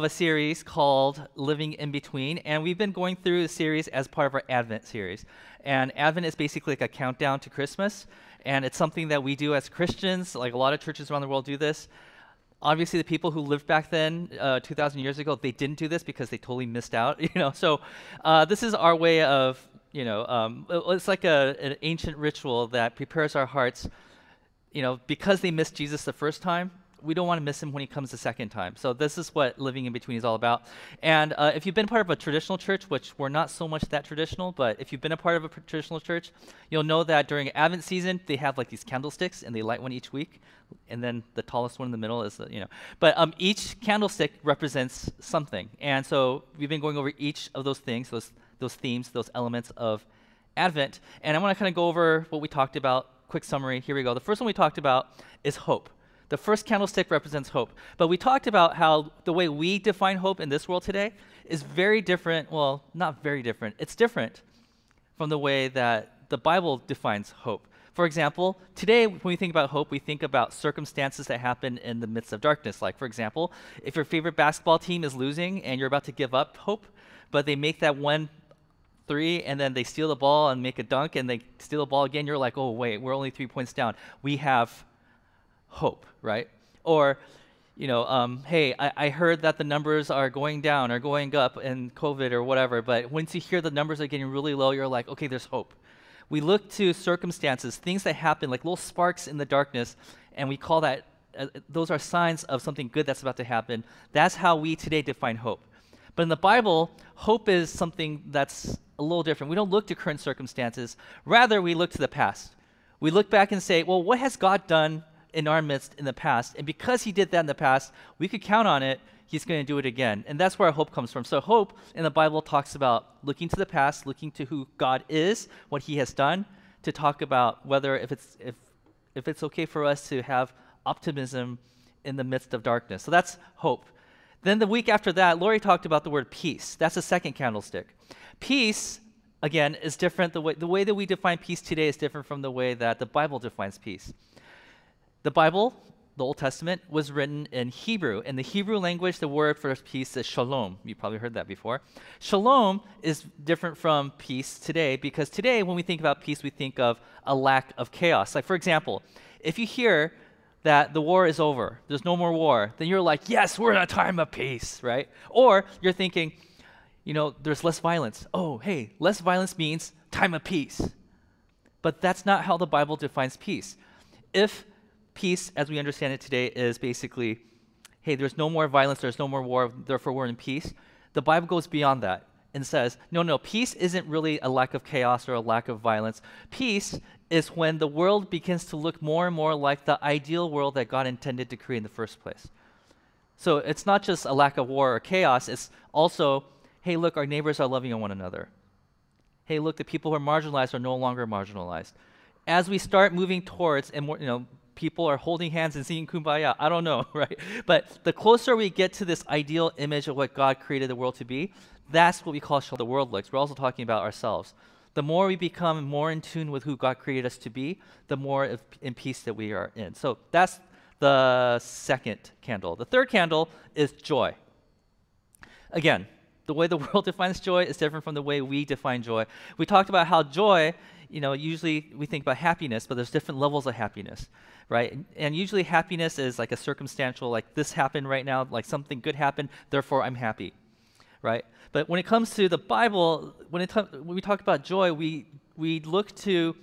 of a series called Living in Between, and we've been going through the series as part of our Advent series. And Advent is basically like a countdown to Christmas, and it's something that we do as Christians. Like a lot of churches around the world do this. Obviously, the people who lived back then, uh, 2,000 years ago, they didn't do this because they totally missed out. You know, so uh, this is our way of, you know, um, it's like a, an ancient ritual that prepares our hearts. You know, because they missed Jesus the first time, we don't want to miss him when he comes the second time. So this is what living in between is all about. And uh, if you've been part of a traditional church, which we're not so much that traditional, but if you've been a part of a traditional church, you'll know that during Advent season they have like these candlesticks and they light one each week, and then the tallest one in the middle is the, you know. But um, each candlestick represents something, and so we've been going over each of those things, those those themes, those elements of Advent, and I want to kind of go over what we talked about. Quick summary. Here we go. The first one we talked about is hope. The first candlestick represents hope. But we talked about how the way we define hope in this world today is very different. Well, not very different. It's different from the way that the Bible defines hope. For example, today when we think about hope, we think about circumstances that happen in the midst of darkness. Like, for example, if your favorite basketball team is losing and you're about to give up hope, but they make that one three and then they steal the ball and make a dunk and they steal the ball again, you're like, oh, wait, we're only three points down. We have hope, right? Or, you know, um, hey, I, I, heard that the numbers are going down or going up in COVID or whatever, but once you hear the numbers are getting really low, you're like, okay, there's hope. We look to circumstances, things that happen, like little sparks in the darkness, and we call that, uh, those are signs of something good that's about to happen. That's how we today define hope. But in the Bible, hope is something that's a little different. We don't look to current circumstances, rather, we look to the past. We look back and say, well, what has God done in our midst in the past. And because he did that in the past, we could count on it. He's going to do it again. And that's where our hope comes from. So, hope in the Bible talks about looking to the past, looking to who God is, what he has done, to talk about whether if it's, if, if it's okay for us to have optimism in the midst of darkness. So, that's hope. Then the week after that, Lori talked about the word peace. That's the second candlestick. Peace, again, is different. The way, the way that we define peace today is different from the way that the Bible defines peace. The Bible, the Old Testament, was written in Hebrew. In the Hebrew language, the word for peace is shalom. You probably heard that before. Shalom is different from peace today because today, when we think about peace, we think of a lack of chaos. Like, for example, if you hear that the war is over, there's no more war, then you're like, yes, we're in a time of peace, right? Or you're thinking, you know, there's less violence. Oh, hey, less violence means time of peace. But that's not how the Bible defines peace. If peace, as we understand it today, is basically, hey, there's no more violence, there's no more war, therefore we're in peace. The Bible goes beyond that and says, no, no, peace isn't really a lack of chaos or a lack of violence. Peace is when the world begins to look more and more like the ideal world that God intended to create in the first place. So it's not just a lack of war or chaos, it's also, hey, look, our neighbors are loving on one another. Hey, look, the people who are marginalized are no longer marginalized. As we start moving towards and more, you know, people are holding hands and singing kumbaya. I don't know, right? But the closer we get to this ideal image of what God created the world to be, that's what we call the world looks. We're also talking about ourselves. The more we become more in tune with who God created us to be, the more in peace that we are in. So that's the second candle. The third candle is joy. Again, the way the world defines joy is different from the way we define joy. We talked about how joy, you know, usually we think about happiness, but there's different levels of happiness right? And usually happiness is like a circumstantial, like this happened right now, like something good happened, therefore I'm happy, right? But when it comes to the Bible, when, it when we talk about joy, we, we look to,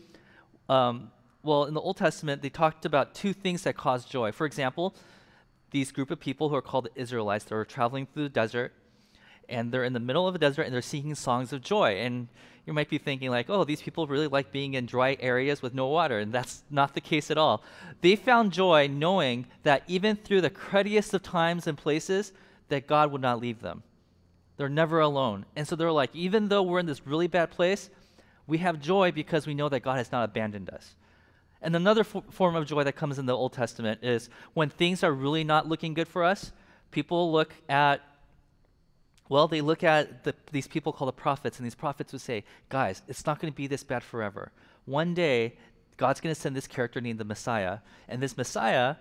um, well, in the Old Testament, they talked about two things that cause joy. For example, these group of people who are called the Israelites, they were traveling through the desert, and they're in the middle of a desert, and they're singing songs of joy. And you might be thinking like, oh, these people really like being in dry areas with no water, and that's not the case at all. They found joy knowing that even through the cruddiest of times and places, that God would not leave them. They're never alone. And so they're like, even though we're in this really bad place, we have joy because we know that God has not abandoned us. And another f- form of joy that comes in the Old Testament is when things are really not looking good for us, people look at well, they look at the, these people called the prophets, and these prophets would say, guys, it's not going to be this bad forever. One day, God's going to send this character named the Messiah, and this Messiah,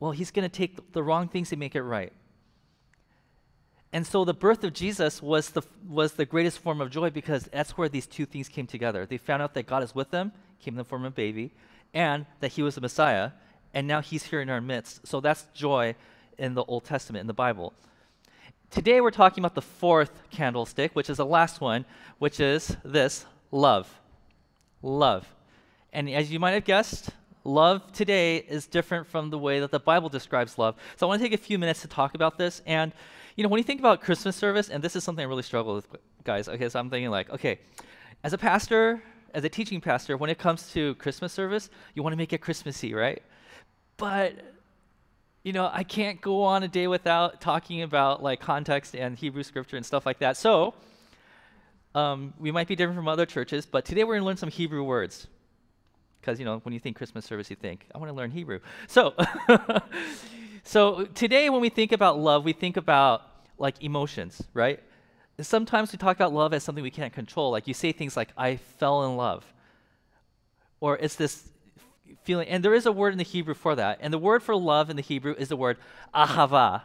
well, he's going to take the wrong things and make it right. And so the birth of Jesus was the, was the greatest form of joy because that's where these two things came together. They found out that God is with them, came in the form of a baby, and that he was the Messiah, and now he's here in our midst. So that's joy in the Old Testament, in the Bible. Today we're talking about the fourth candlestick, which is the last one, which is this love. Love. And as you might have guessed, love today is different from the way that the Bible describes love. So I want to take a few minutes to talk about this. And, you know, when you think about Christmas service, and this is something I really struggle with, guys, okay, so I'm thinking like, okay, as a pastor, as a teaching pastor, when it comes to Christmas service, you want to make it Christmassy, right? But you know, I can't go on a day without talking about like context and Hebrew scripture and stuff like that. So, um, we might be different from other churches, but today we're going to learn some Hebrew words. Because, you know, when you think Christmas service, you think, I want to learn Hebrew. So, so today when we think about love, we think about like emotions, right? sometimes we talk about love as something we can't control. Like you say things like, I fell in love. Or it's this feeling. And there is a word in the Hebrew for that. And the word for love in the Hebrew is the word ahava.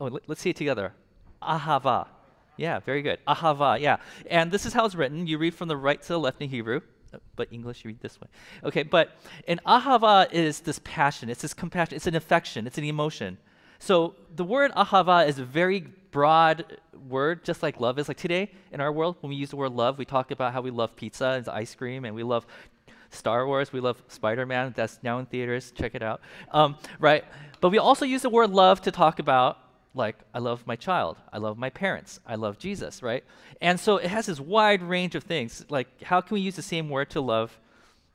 Oh, let, us see it together. Ahava. Yeah, very good. Ahava, yeah. And this is how it's written. You read from the right to the left in Hebrew, but English you read this way. Okay, but an ahava is this passion, it's this compassion, it's an affection, it's an emotion. So the word ahava is a very broad word, just like love is. Like today in our world, when we use the word love, we talk about how we love pizza and ice cream, and we love Star Wars. We love Spider Man. That's now in theaters. Check it out. Um, right? But we also use the word love to talk about, like, I love my child. I love my parents. I love Jesus, right? And so it has this wide range of things. Like, how can we use the same word to love,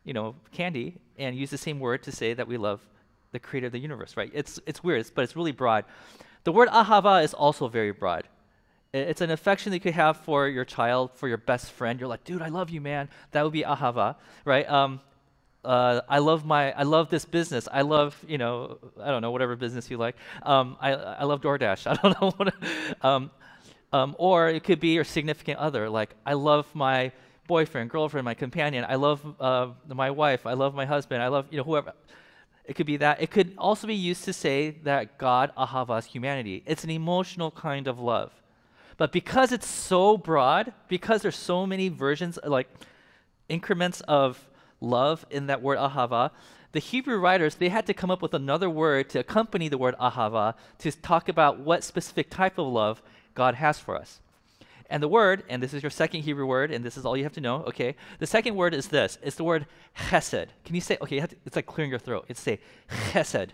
you know, candy and use the same word to say that we love the creator of the universe, right? It's, it's weird, but it's really broad. The word ahava is also very broad. It's an affection that you could have for your child, for your best friend. You're like, dude, I love you, man. That would be ahava, right? Um, uh, I love my, I love this business. I love, you know, I don't know, whatever business you like. Um, I, I love DoorDash. I don't know what. Um, um, or it could be your significant other. Like, I love my boyfriend, girlfriend, my companion. I love uh, my wife. I love my husband. I love, you know, whoever. It could be that. It could also be used to say that God ahavas humanity. It's an emotional kind of love. But because it's so broad, because there's so many versions, like increments of love in that word ahava, the Hebrew writers they had to come up with another word to accompany the word ahava to talk about what specific type of love God has for us. And the word, and this is your second Hebrew word, and this is all you have to know, okay? The second word is this. It's the word chesed. Can you say, okay, you to, it's like clearing your throat. It's say chesed.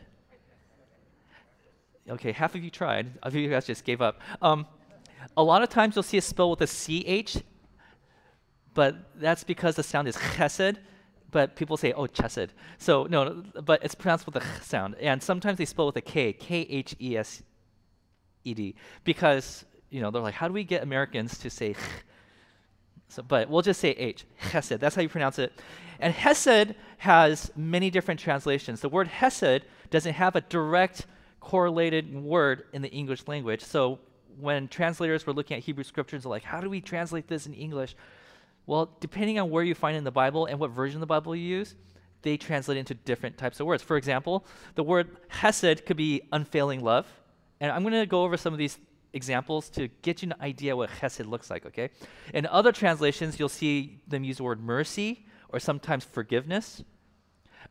Okay, half of you tried. A few of you guys just gave up. Um, a lot of times you'll see it spelled with a CH, but that's because the sound is chesed, but people say, oh, chesed. So, no, but it's pronounced with a ch sound. And sometimes they spell with a K, K H E S E D, because, you know, they're like, how do we get Americans to say ch? So, but we'll just say H, chesed. That's how you pronounce it. And hesed has many different translations. The word hesed doesn't have a direct correlated word in the English language. So when translators were looking at Hebrew scriptures, like, how do we translate this in English? Well, depending on where you find in the Bible and what version of the Bible you use, they translate into different types of words. For example, the word hesed could be unfailing love. And I'm going to go over some of these examples to get you an idea what chesed looks like, okay? In other translations, you'll see them use the word mercy or sometimes forgiveness.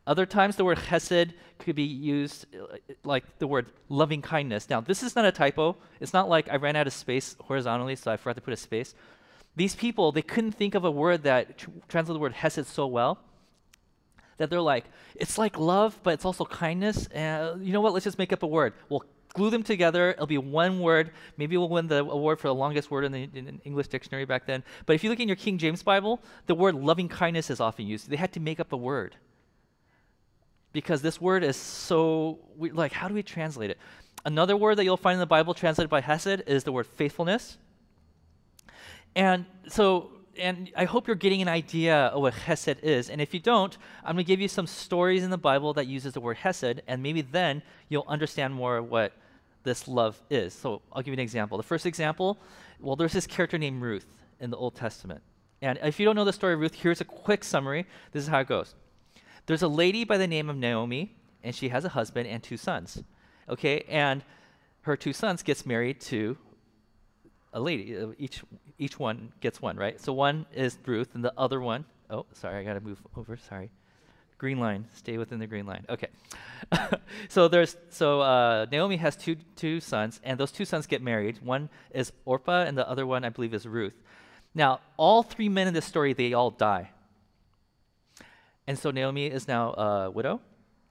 Other times, the word chesed could be used uh, like the word loving kindness. Now, this is not a typo. It's not like I ran out of space horizontally, so I forgot to put a space. These people, they couldn't think of a word that tr- translates the word hesed so well that they're like, it's like love, but it's also kindness. And you know what? Let's just make up a word. We'll glue them together. It'll be one word. Maybe we'll win the award for the longest word in the in English dictionary back then. But if you look in your King James Bible, the word loving kindness is often used. They had to make up a word because this word is so like how do we translate it? Another word that you'll find in the bible translated by hesed is the word faithfulness. And so and i hope you're getting an idea of what hesed is. And if you don't i'm going to give you some stories in the bible that uses the word hesed and maybe then you'll understand more what this love is. So i'll give you an example. The first example well there's this character named ruth in the old testament. And if you don't know the story of ruth here's a quick summary. This is how it goes there's a lady by the name of Naomi, and she has a husband and two sons. Okay, and her two sons gets married to a lady. Uh, each each one gets one, right? So one is Ruth, and the other one. Oh, sorry, I got to move over. Sorry. Green line. Stay within the green line. Okay. so there's so uh, Naomi has two two sons, and those two sons get married. One is Orpah, and the other one, I believe, is Ruth. Now, all three men in this story, they all die. And so Naomi is now a widow,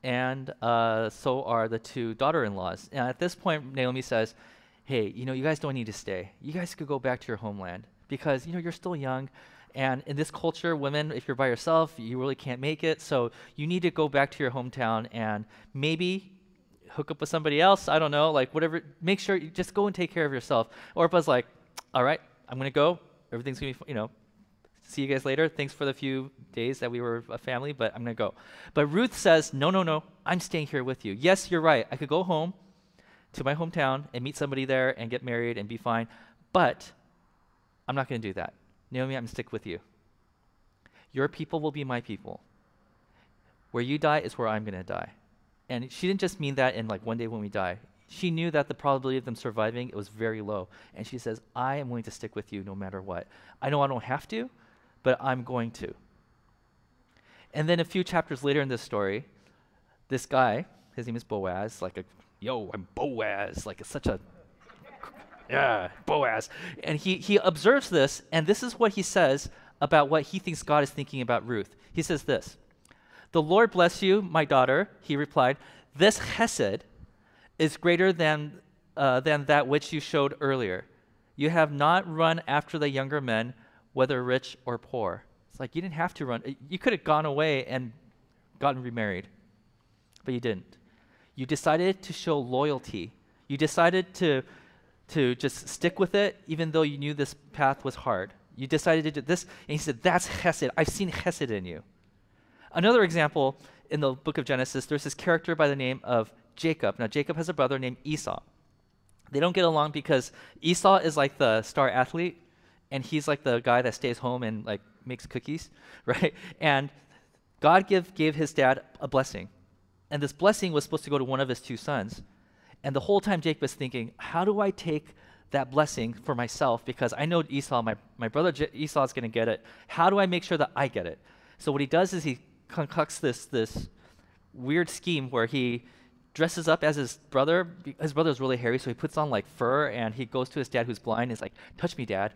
and uh, so are the two daughter-in-laws. And at this point, Naomi says, "Hey, you know, you guys don't need to stay. You guys could go back to your homeland because you know you're still young." And in this culture, women, if you're by yourself, you really can't make it. So you need to go back to your hometown and maybe hook up with somebody else. I don't know, like whatever. Make sure you just go and take care of yourself. Orpah's like, all right, I'm going to go. Everything's going to be, you know, see you guys later. Thanks for the few days that we were a family, but I'm going to go. But Ruth says, no, no, no, I'm staying here with you. Yes, you're right. I could go home to my hometown and meet somebody there and get married and be fine, but I'm not going to do that. Naomi, I'm going to stick with you. Your people will be my people. Where you die is where I'm going to die. And she didn't just mean that in like one day when we die. She knew that the probability of them surviving it was very low. And she says, I am willing to stick with you no matter what. I know I don't have to, but I'm going to. And then a few chapters later in this story, this guy, his name is Boaz, like a, yo, I'm Boaz, like it's such a yeah, Boaz. And he, he observes this, and this is what he says about what he thinks God is thinking about Ruth. He says this The Lord bless you, my daughter, he replied. This Hesed is greater than, uh, than that which you showed earlier. You have not run after the younger men, whether rich or poor. It's like you didn't have to run. You could have gone away and gotten remarried, but you didn't. You decided to show loyalty. You decided to to just stick with it, even though you knew this path was hard. You decided to do this, and he said, That's Hesed. I've seen Hesed in you. Another example in the book of Genesis, there's this character by the name of Jacob. Now, Jacob has a brother named Esau. They don't get along because Esau is like the star athlete, and he's like the guy that stays home and like makes cookies, right? And God give, gave his dad a blessing. And this blessing was supposed to go to one of his two sons. And the whole time Jacob is thinking, how do I take that blessing for myself? Because I know Esau, my, my brother J- Esau is going to get it. How do I make sure that I get it? So what he does is he concocts this, this weird scheme where he dresses up as his brother. His brother is really hairy, so he puts on like fur and he goes to his dad who's blind. And He's like, touch me, dad.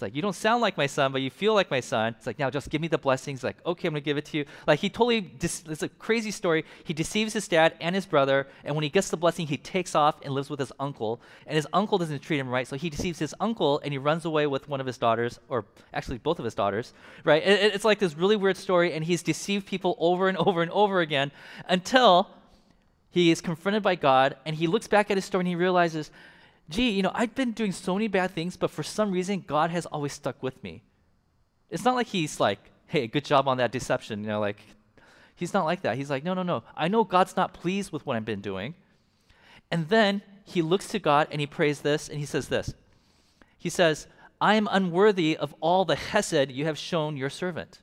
It's like, you don't sound like my son, but you feel like my son. It's like, now just give me the blessings. Like, okay, I'm going to give it to you. Like, he totally, dis- it's a crazy story. He deceives his dad and his brother, and when he gets the blessing, he takes off and lives with his uncle. And his uncle doesn't treat him right, so he deceives his uncle and he runs away with one of his daughters, or actually both of his daughters, right? It, it's like this really weird story, and he's deceived people over and over and over again until he is confronted by God and he looks back at his story and he realizes, gee, you know, I've been doing so many bad things, but for some reason, God has always stuck with me. It's not like he's like, hey, good job on that deception, you know, like, he's not like that. He's like, no, no, no. I know God's not pleased with what I've been doing. And then he looks to God and he prays this and he says this. He says, I am unworthy of all the hesed you have shown your servant.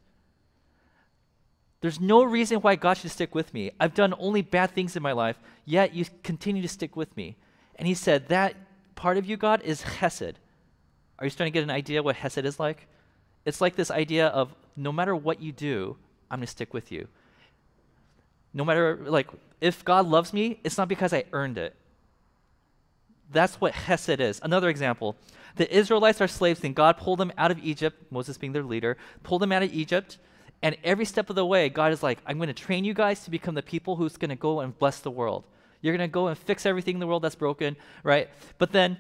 There's no reason why God should stick with me. I've done only bad things in my life, yet you continue to stick with me. And he said, That part of you, God, is Hesed. Are you starting to get an idea what Hesed is like? It's like this idea of no matter what you do, I'm going to stick with you. No matter, like, if God loves me, it's not because I earned it. That's what Hesed is. Another example the Israelites are slaves, and God pulled them out of Egypt, Moses being their leader, pulled them out of Egypt. And every step of the way, God is like, I'm going to train you guys to become the people who's going to go and bless the world. You're going to go and fix everything in the world that's broken, right? But then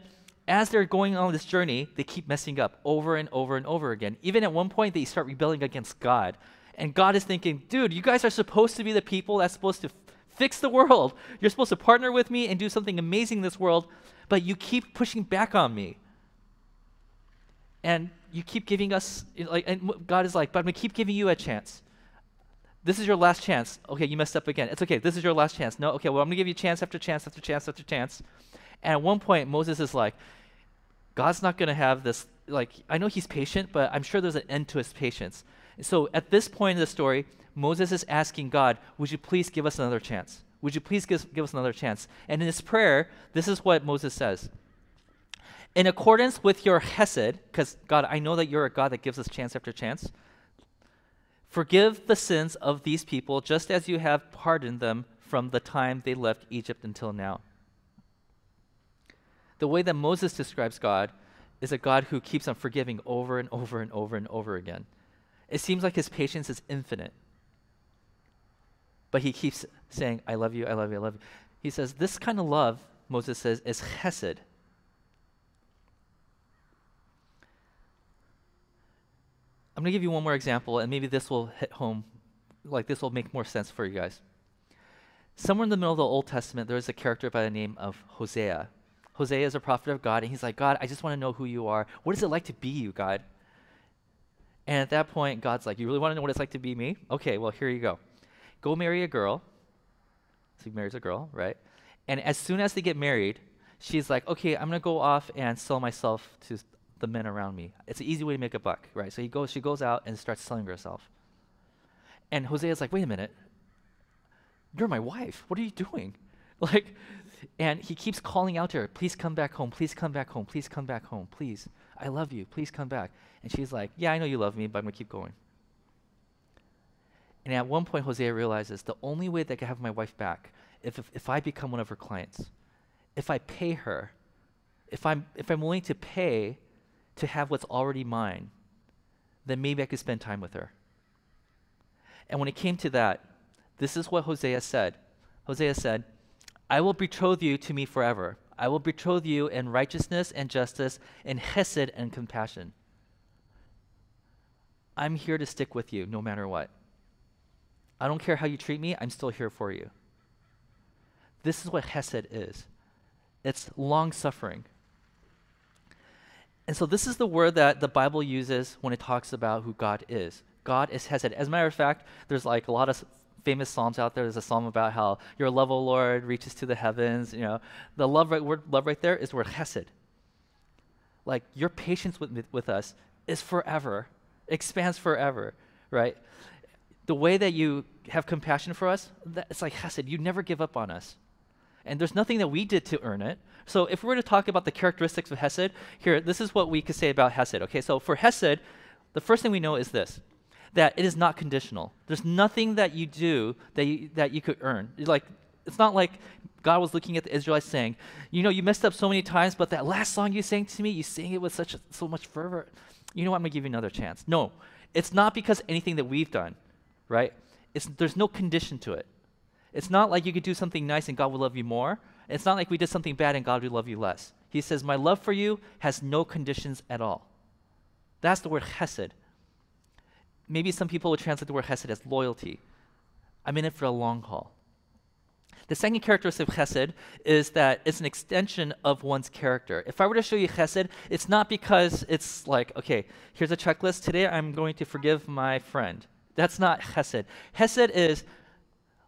as they're going on this journey, they keep messing up over and over and over again. Even at one point, they start rebelling against God. And God is thinking, dude, you guys are supposed to be the people that's supposed to f- fix the world. You're supposed to partner with me and do something amazing in this world, but you keep pushing back on me. And you keep giving us, like, and God is like, but I'm going to keep giving you a chance. This is your last chance. Okay, you messed up again. It's okay. This is your last chance. No, okay, well, I'm going to give you chance after chance after chance after chance. And at one point, Moses is like, God's not going to have this, like, I know he's patient, but I'm sure there's an end to his patience. So at this point in the story, Moses is asking God, Would you please give us another chance? Would you please give, give us another chance? And in his prayer, this is what Moses says. In accordance with your hesed, because God, I know that you're a God that gives us chance after chance, forgive the sins of these people just as you have pardoned them from the time they left Egypt until now. The way that Moses describes God is a God who keeps on forgiving over and over and over and over again. It seems like his patience is infinite. But he keeps saying, I love you, I love you, I love you. He says, This kind of love, Moses says, is chesed. I'm going to give you one more example, and maybe this will hit home, like this will make more sense for you guys. Somewhere in the middle of the Old Testament, there is a character by the name of Hosea. Hosea is a prophet of God, and he's like, God, I just want to know who you are. What is it like to be you, God? And at that point, God's like, You really want to know what it's like to be me? Okay, well, here you go. Go marry a girl. So he marries a girl, right? And as soon as they get married, she's like, Okay, I'm going to go off and sell myself to the men around me. It's an easy way to make a buck, right? So he goes, she goes out and starts selling herself. And Hosea's like, Wait a minute. You're my wife. What are you doing? Like, and he keeps calling out to her, Please come back home. Please come back home. Please come back home. Please. I love you. Please come back. And she's like, Yeah, I know you love me, but I'm to keep going. And at one point, Hosea realizes the only way that I can have my wife back if, if, if I become one of her clients, if I pay her, if I'm, if I'm willing to pay to have what's already mine, then maybe I could spend time with her. And when it came to that, this is what Hosea said. Hosea said, I will betroth you to me forever. I will betroth you in righteousness and justice, in hesed and compassion. I'm here to stick with you no matter what. I don't care how you treat me, I'm still here for you. This is what hesed is it's long suffering. And so, this is the word that the Bible uses when it talks about who God is. God is hesed. As a matter of fact, there's like a lot of famous psalms out there. There's a psalm about how your love, O Lord, reaches to the heavens. You know, the love right, word love right there is word chesed. Like your patience with, with us is forever, expands forever, right? The way that you have compassion for us, that, it's like chesed. You never give up on us. And there's nothing that we did to earn it. So if we were to talk about the characteristics of Hesed, here, this is what we could say about Hesed. Okay, so for Hesed, the first thing we know is this that it is not conditional. There's nothing that you do that you, that you could earn. Like, it's not like God was looking at the Israelites saying, you know, you messed up so many times, but that last song you sang to me, you sang it with such so much fervor. You know what? I'm gonna give you another chance. No, it's not because anything that we've done, right? It's, there's no condition to it. It's not like you could do something nice and God will love you more. It's not like we did something bad and God will love you less. He says, My love for you has no conditions at all. That's the word chesed maybe some people would translate the word chesed as loyalty. I'm in it for a long haul. The second characteristic of chesed is that it's an extension of one's character. If I were to show you chesed, it's not because it's like, okay, here's a checklist. Today I'm going to forgive my friend. That's not chesed. Chesed is,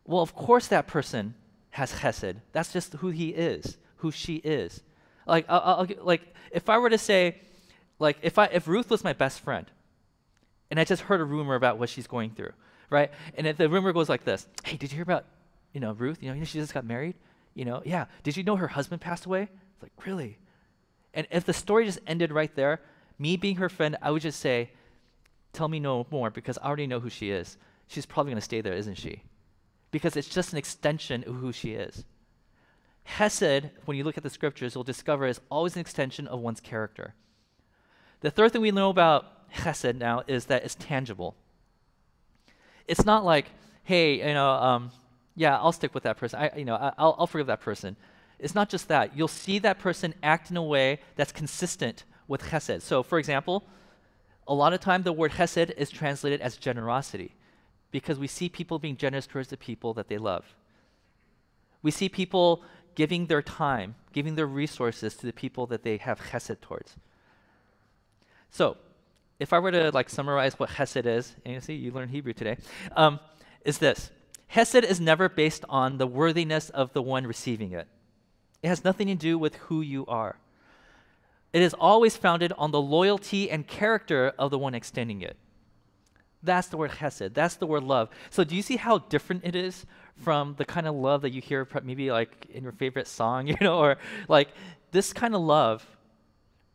well, of course that person has chesed. That's just who he is, who she is. Like, I'll, I'll, like if I were to say, like, if I if Ruth was my best friend, and I just heard a rumor about what she's going through, right? And if the rumor goes like this Hey, did you hear about, you know, Ruth? You know, she just got married? You know, yeah. Did you know her husband passed away? It's like, really? And if the story just ended right there, me being her friend, I would just say, Tell me no more because I already know who she is. She's probably going to stay there, isn't she? Because it's just an extension of who she is. Hesed, when you look at the scriptures, you'll discover is always an extension of one's character. The third thing we know about chesed now is that it's tangible. It's not like, hey, you know, um, yeah, I'll stick with that person. I, you know, I, will I'll forgive that person. It's not just that. You'll see that person act in a way that's consistent with chesed. So, for example, a lot of time the word chesed is translated as generosity because we see people being generous towards the people that they love. We see people giving their time, giving their resources to the people that they have chesed towards. So, if I were to like summarize what Hesed is, and you see, you learned Hebrew today, um, is this: Hesed is never based on the worthiness of the one receiving it. It has nothing to do with who you are. It is always founded on the loyalty and character of the one extending it. That's the word chesed. That's the word love. So do you see how different it is from the kind of love that you hear maybe like in your favorite song, you know, or like this kind of love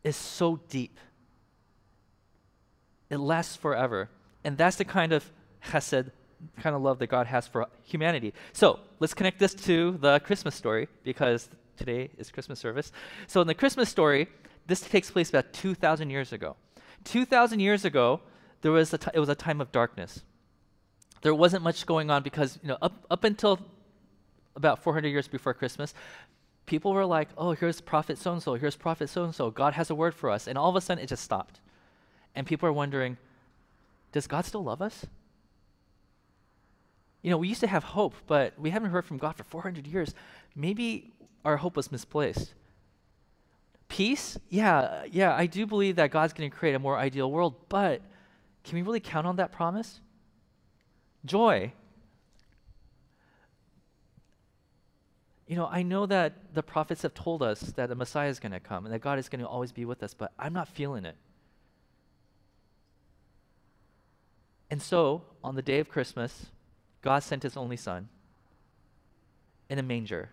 is so deep. It lasts forever. And that's the kind of chesed, kind of love that God has for humanity. So let's connect this to the Christmas story because today is Christmas service. So in the Christmas story, this takes place about 2,000 years ago. 2,000 years ago, there was a t- it was a time of darkness. There wasn't much going on because you know up up until about 400 years before Christmas, people were like, "Oh, here's prophet so and so. Here's prophet so and so. God has a word for us." And all of a sudden, it just stopped, and people are wondering, "Does God still love us?" You know, we used to have hope, but we haven't heard from God for 400 years. Maybe our hope was misplaced. Peace? Yeah, yeah, I do believe that God's going to create a more ideal world, but can we really count on that promise? Joy. You know, I know that the prophets have told us that the Messiah is going to come and that God is going to always be with us, but I'm not feeling it. And so, on the day of Christmas, God sent his only son in a manger,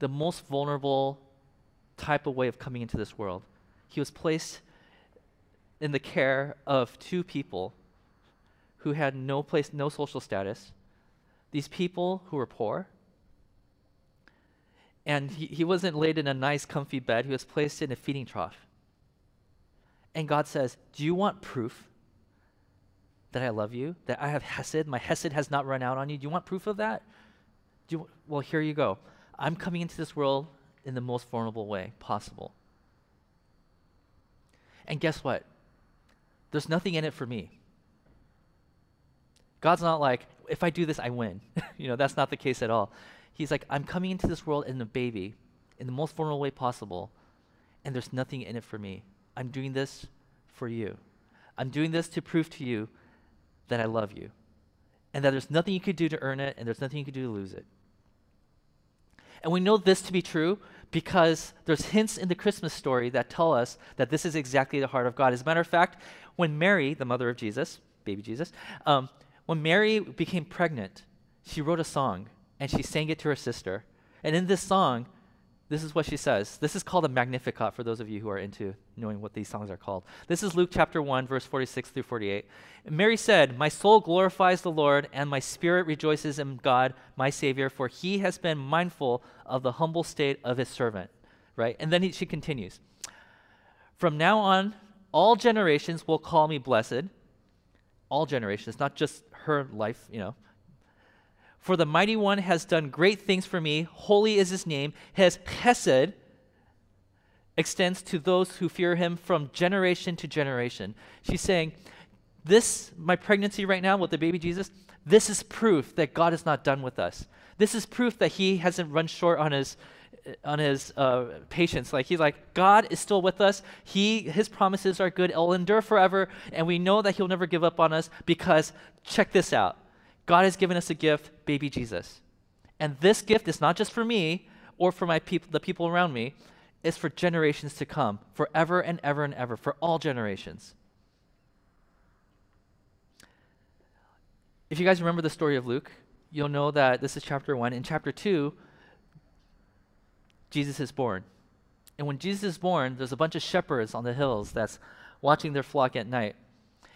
the most vulnerable type of way of coming into this world. He was placed in the care of two people who had no place, no social status. These people who were poor. And he, he wasn't laid in a nice, comfy bed. He was placed in a feeding trough. And God says, Do you want proof that I love you? That I have Hesed? My Hesed has not run out on you? Do you want proof of that? Do you, well, here you go. I'm coming into this world in the most vulnerable way possible. And guess what? There's nothing in it for me. God's not like, if I do this, I win. you know, that's not the case at all. He's like, I'm coming into this world in a baby, in the most vulnerable way possible, and there's nothing in it for me. I'm doing this for you. I'm doing this to prove to you that I love you, and that there's nothing you could do to earn it, and there's nothing you could do to lose it. And we know this to be true because there's hints in the Christmas story that tell us that this is exactly the heart of God. As a matter of fact, when Mary, the mother of Jesus, baby Jesus, um, when Mary became pregnant, she wrote a song and she sang it to her sister. And in this song, this is what she says. This is called a Magnificat for those of you who are into knowing what these songs are called. This is Luke chapter 1, verse 46 through 48. Mary said, My soul glorifies the Lord, and my spirit rejoices in God, my Savior, for he has been mindful of the humble state of his servant. Right? And then he, she continues From now on, all generations will call me blessed. All generations, not just her life, you know. For the mighty one has done great things for me. Holy is his name. His chesed extends to those who fear him from generation to generation. She's saying, This, my pregnancy right now with the baby Jesus, this is proof that God is not done with us. This is proof that he hasn't run short on his on his uh, patience. Like he's like, God is still with us. He his promises are good. It'll endure forever, and we know that he'll never give up on us because check this out. God has given us a gift, baby Jesus. And this gift is not just for me or for my people, the people around me, it's for generations to come, forever and ever and ever, for all generations. If you guys remember the story of Luke, you'll know that this is chapter 1. In chapter 2, Jesus is born. And when Jesus is born, there's a bunch of shepherds on the hills that's watching their flock at night.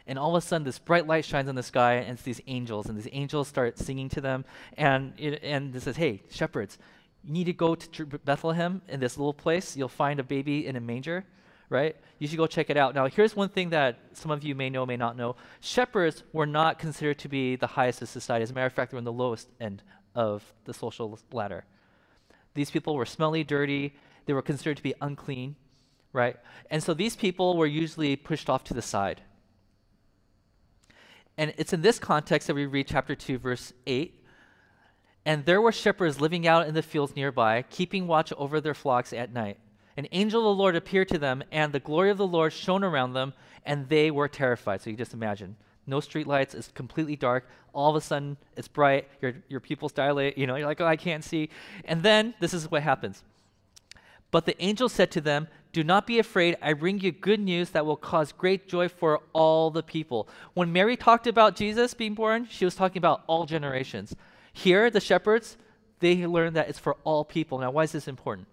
And all of a sudden, this bright light shines in the sky, and it's these angels, and these angels start singing to them. And it, and it says, "Hey, shepherds, you need to go to Bethlehem in this little place. You'll find a baby in a manger, right? You should go check it out." Now, here's one thing that some of you may know, may not know: shepherds were not considered to be the highest of society. As a matter of fact, they were in the lowest end of the social ladder. These people were smelly, dirty. They were considered to be unclean, right? And so these people were usually pushed off to the side and it's in this context that we read chapter 2, verse 8. And there were shepherds living out in the fields nearby, keeping watch over their flocks at night. An angel of the Lord appeared to them, and the glory of the Lord shone around them, and they were terrified. So you just imagine. No street lights, it's completely dark. All of a sudden, it's bright, your, your pupils dilate, you know, you're like, oh, I can't see. And then this is what happens. But the angel said to them, Do not be afraid. I bring you good news that will cause great joy for all the people. When Mary talked about Jesus being born, she was talking about all generations. Here, the shepherds, they learned that it's for all people. Now, why is this important?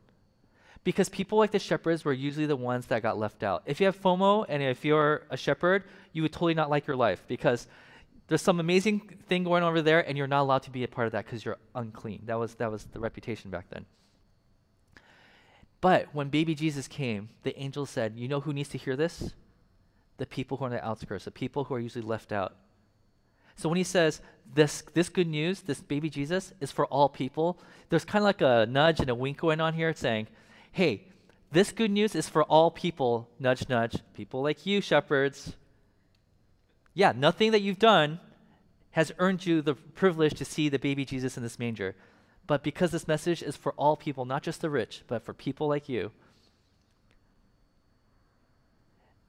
Because people like the shepherds were usually the ones that got left out. If you have FOMO and if you're a shepherd, you would totally not like your life because there's some amazing thing going on over there and you're not allowed to be a part of that because you're unclean. That was, that was the reputation back then. But when baby Jesus came, the angel said, You know who needs to hear this? The people who are on the outskirts, the people who are usually left out. So when he says this, this good news, this baby Jesus is for all people, there's kind of like a nudge and a wink going on here saying, Hey, this good news is for all people, nudge, nudge, people like you, shepherds. Yeah, nothing that you've done has earned you the privilege to see the baby Jesus in this manger. But because this message is for all people, not just the rich, but for people like you.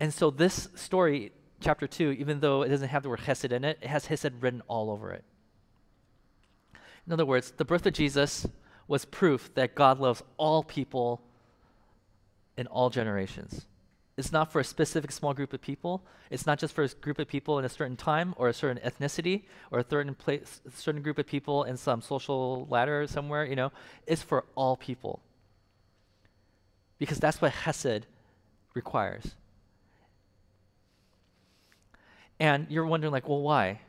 And so this story, chapter 2, even though it doesn't have the word chesed in it, it has chesed written all over it. In other words, the birth of Jesus was proof that God loves all people in all generations. It's not for a specific small group of people. It's not just for a group of people in a certain time or a certain ethnicity or a certain place, a certain group of people in some social ladder somewhere. You know, it's for all people because that's what Hesed requires. And you're wondering, like, well, why?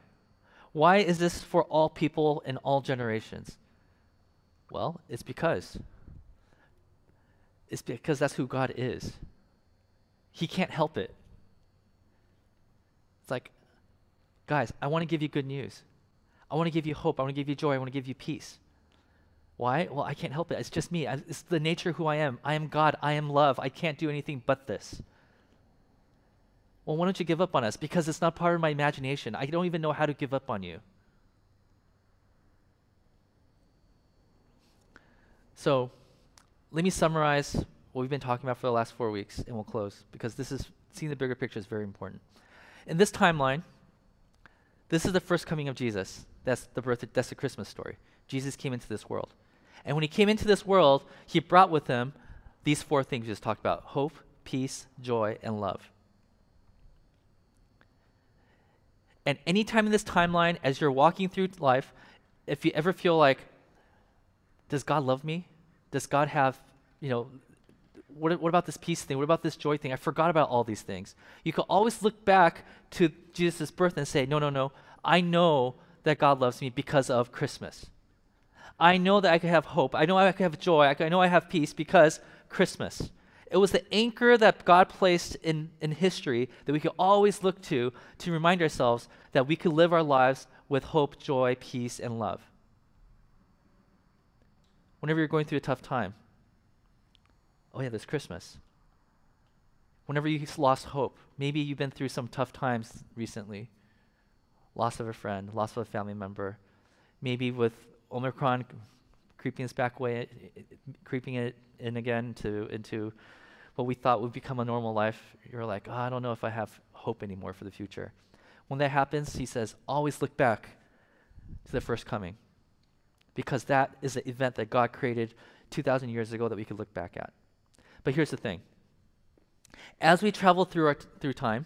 Why is this for all people in all generations? Well, it's because. It's because that's who God is. He can't help it. It's like, guys, I want to give you good news. I want to give you hope. I want to give you joy. I want to give you peace. Why? Well, I can't help it. It's just me. It's the nature of who I am. I am God. I am love. I can't do anything but this. Well, why don't you give up on us? Because it's not part of my imagination. I don't even know how to give up on you. So, let me summarize what we've been talking about for the last four weeks, and we'll close because this is seeing the bigger picture is very important. In this timeline, this is the first coming of Jesus. That's the birth. Of, That's the Christmas story. Jesus came into this world, and when he came into this world, he brought with him these four things we just talked about: hope, peace, joy, and love. And anytime in this timeline, as you're walking through life, if you ever feel like, does God love me? Does God have, you know, what, what about this peace thing? What about this joy thing? I forgot about all these things. You can always look back to Jesus' birth and say, no, no, no. I know that God loves me because of Christmas. I know that I can have hope. I know I can have joy. I, know I have peace because Christmas. It was the anchor that God placed in, in history that we could always look to to remind ourselves that we could live our lives with hope, joy, peace, and love. Whenever you're going through a tough time, oh yeah, this Christmas. Whenever you lost hope, maybe you've been through some tough times recently loss of a friend, loss of a family member, maybe with Omicron creeping us back way, creeping it in again to into what we thought would become a normal life. You're like, oh, I don't know if I have hope anymore for the future. When that happens, he says, always look back to the first coming, because that is the event that God created 2,000 years ago that we could look back at. But here's the thing as we travel through, our, through time,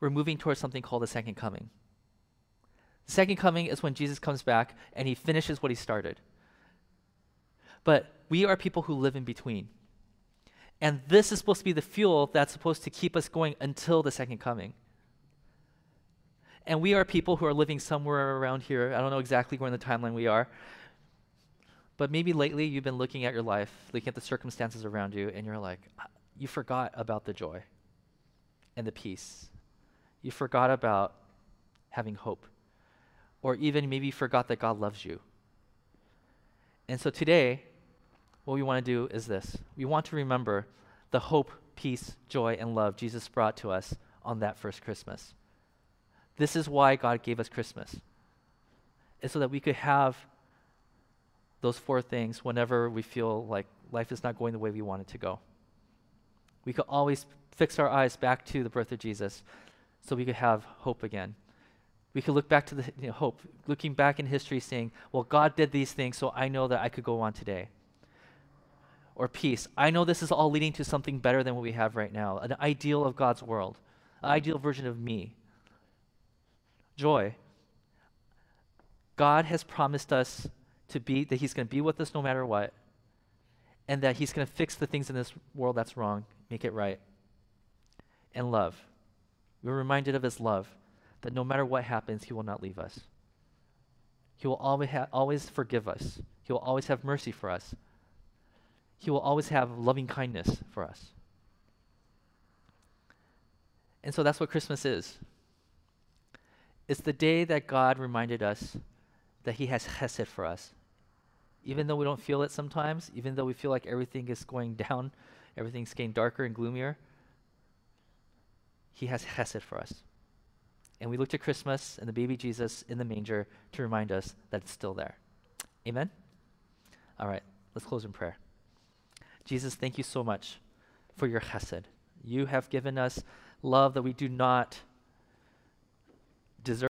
we're moving towards something called the second coming. The second coming is when Jesus comes back and he finishes what he started. But we are people who live in between. And this is supposed to be the fuel that's supposed to keep us going until the second coming. And we are people who are living somewhere around here. I don't know exactly where in the timeline we are, but maybe lately you've been looking at your life, looking at the circumstances around you, and you're like, you forgot about the joy and the peace. You forgot about having hope. Or even maybe you forgot that God loves you. And so today, what we want to do is this we want to remember the hope, peace, joy, and love Jesus brought to us on that first Christmas. This is why God gave us Christmas. It's so that we could have those four things whenever we feel like life is not going the way we want it to go. We could always fix our eyes back to the birth of Jesus so we could have hope again. We could look back to the you know, hope, looking back in history saying, well, God did these things, so I know that I could go on today. or peace. I know this is all leading to something better than what we have right now an ideal of God's world, an ideal version of me. Joy. God has promised us to be, that He's going to be with us no matter what, and that He's going to fix the things in this world that's wrong, make it right. And love. We're reminded of His love, that no matter what happens, He will not leave us. He will always, ha- always forgive us, He will always have mercy for us. He will always have loving kindness for us. And so that's what Christmas is. It's the day that God reminded us that He has chesed for us. Even though we don't feel it sometimes, even though we feel like everything is going down, everything's getting darker and gloomier, He has chesed for us. And we look to Christmas and the baby Jesus in the manger to remind us that it's still there. Amen? All right, let's close in prayer. Jesus, thank you so much for your chesed. You have given us love that we do not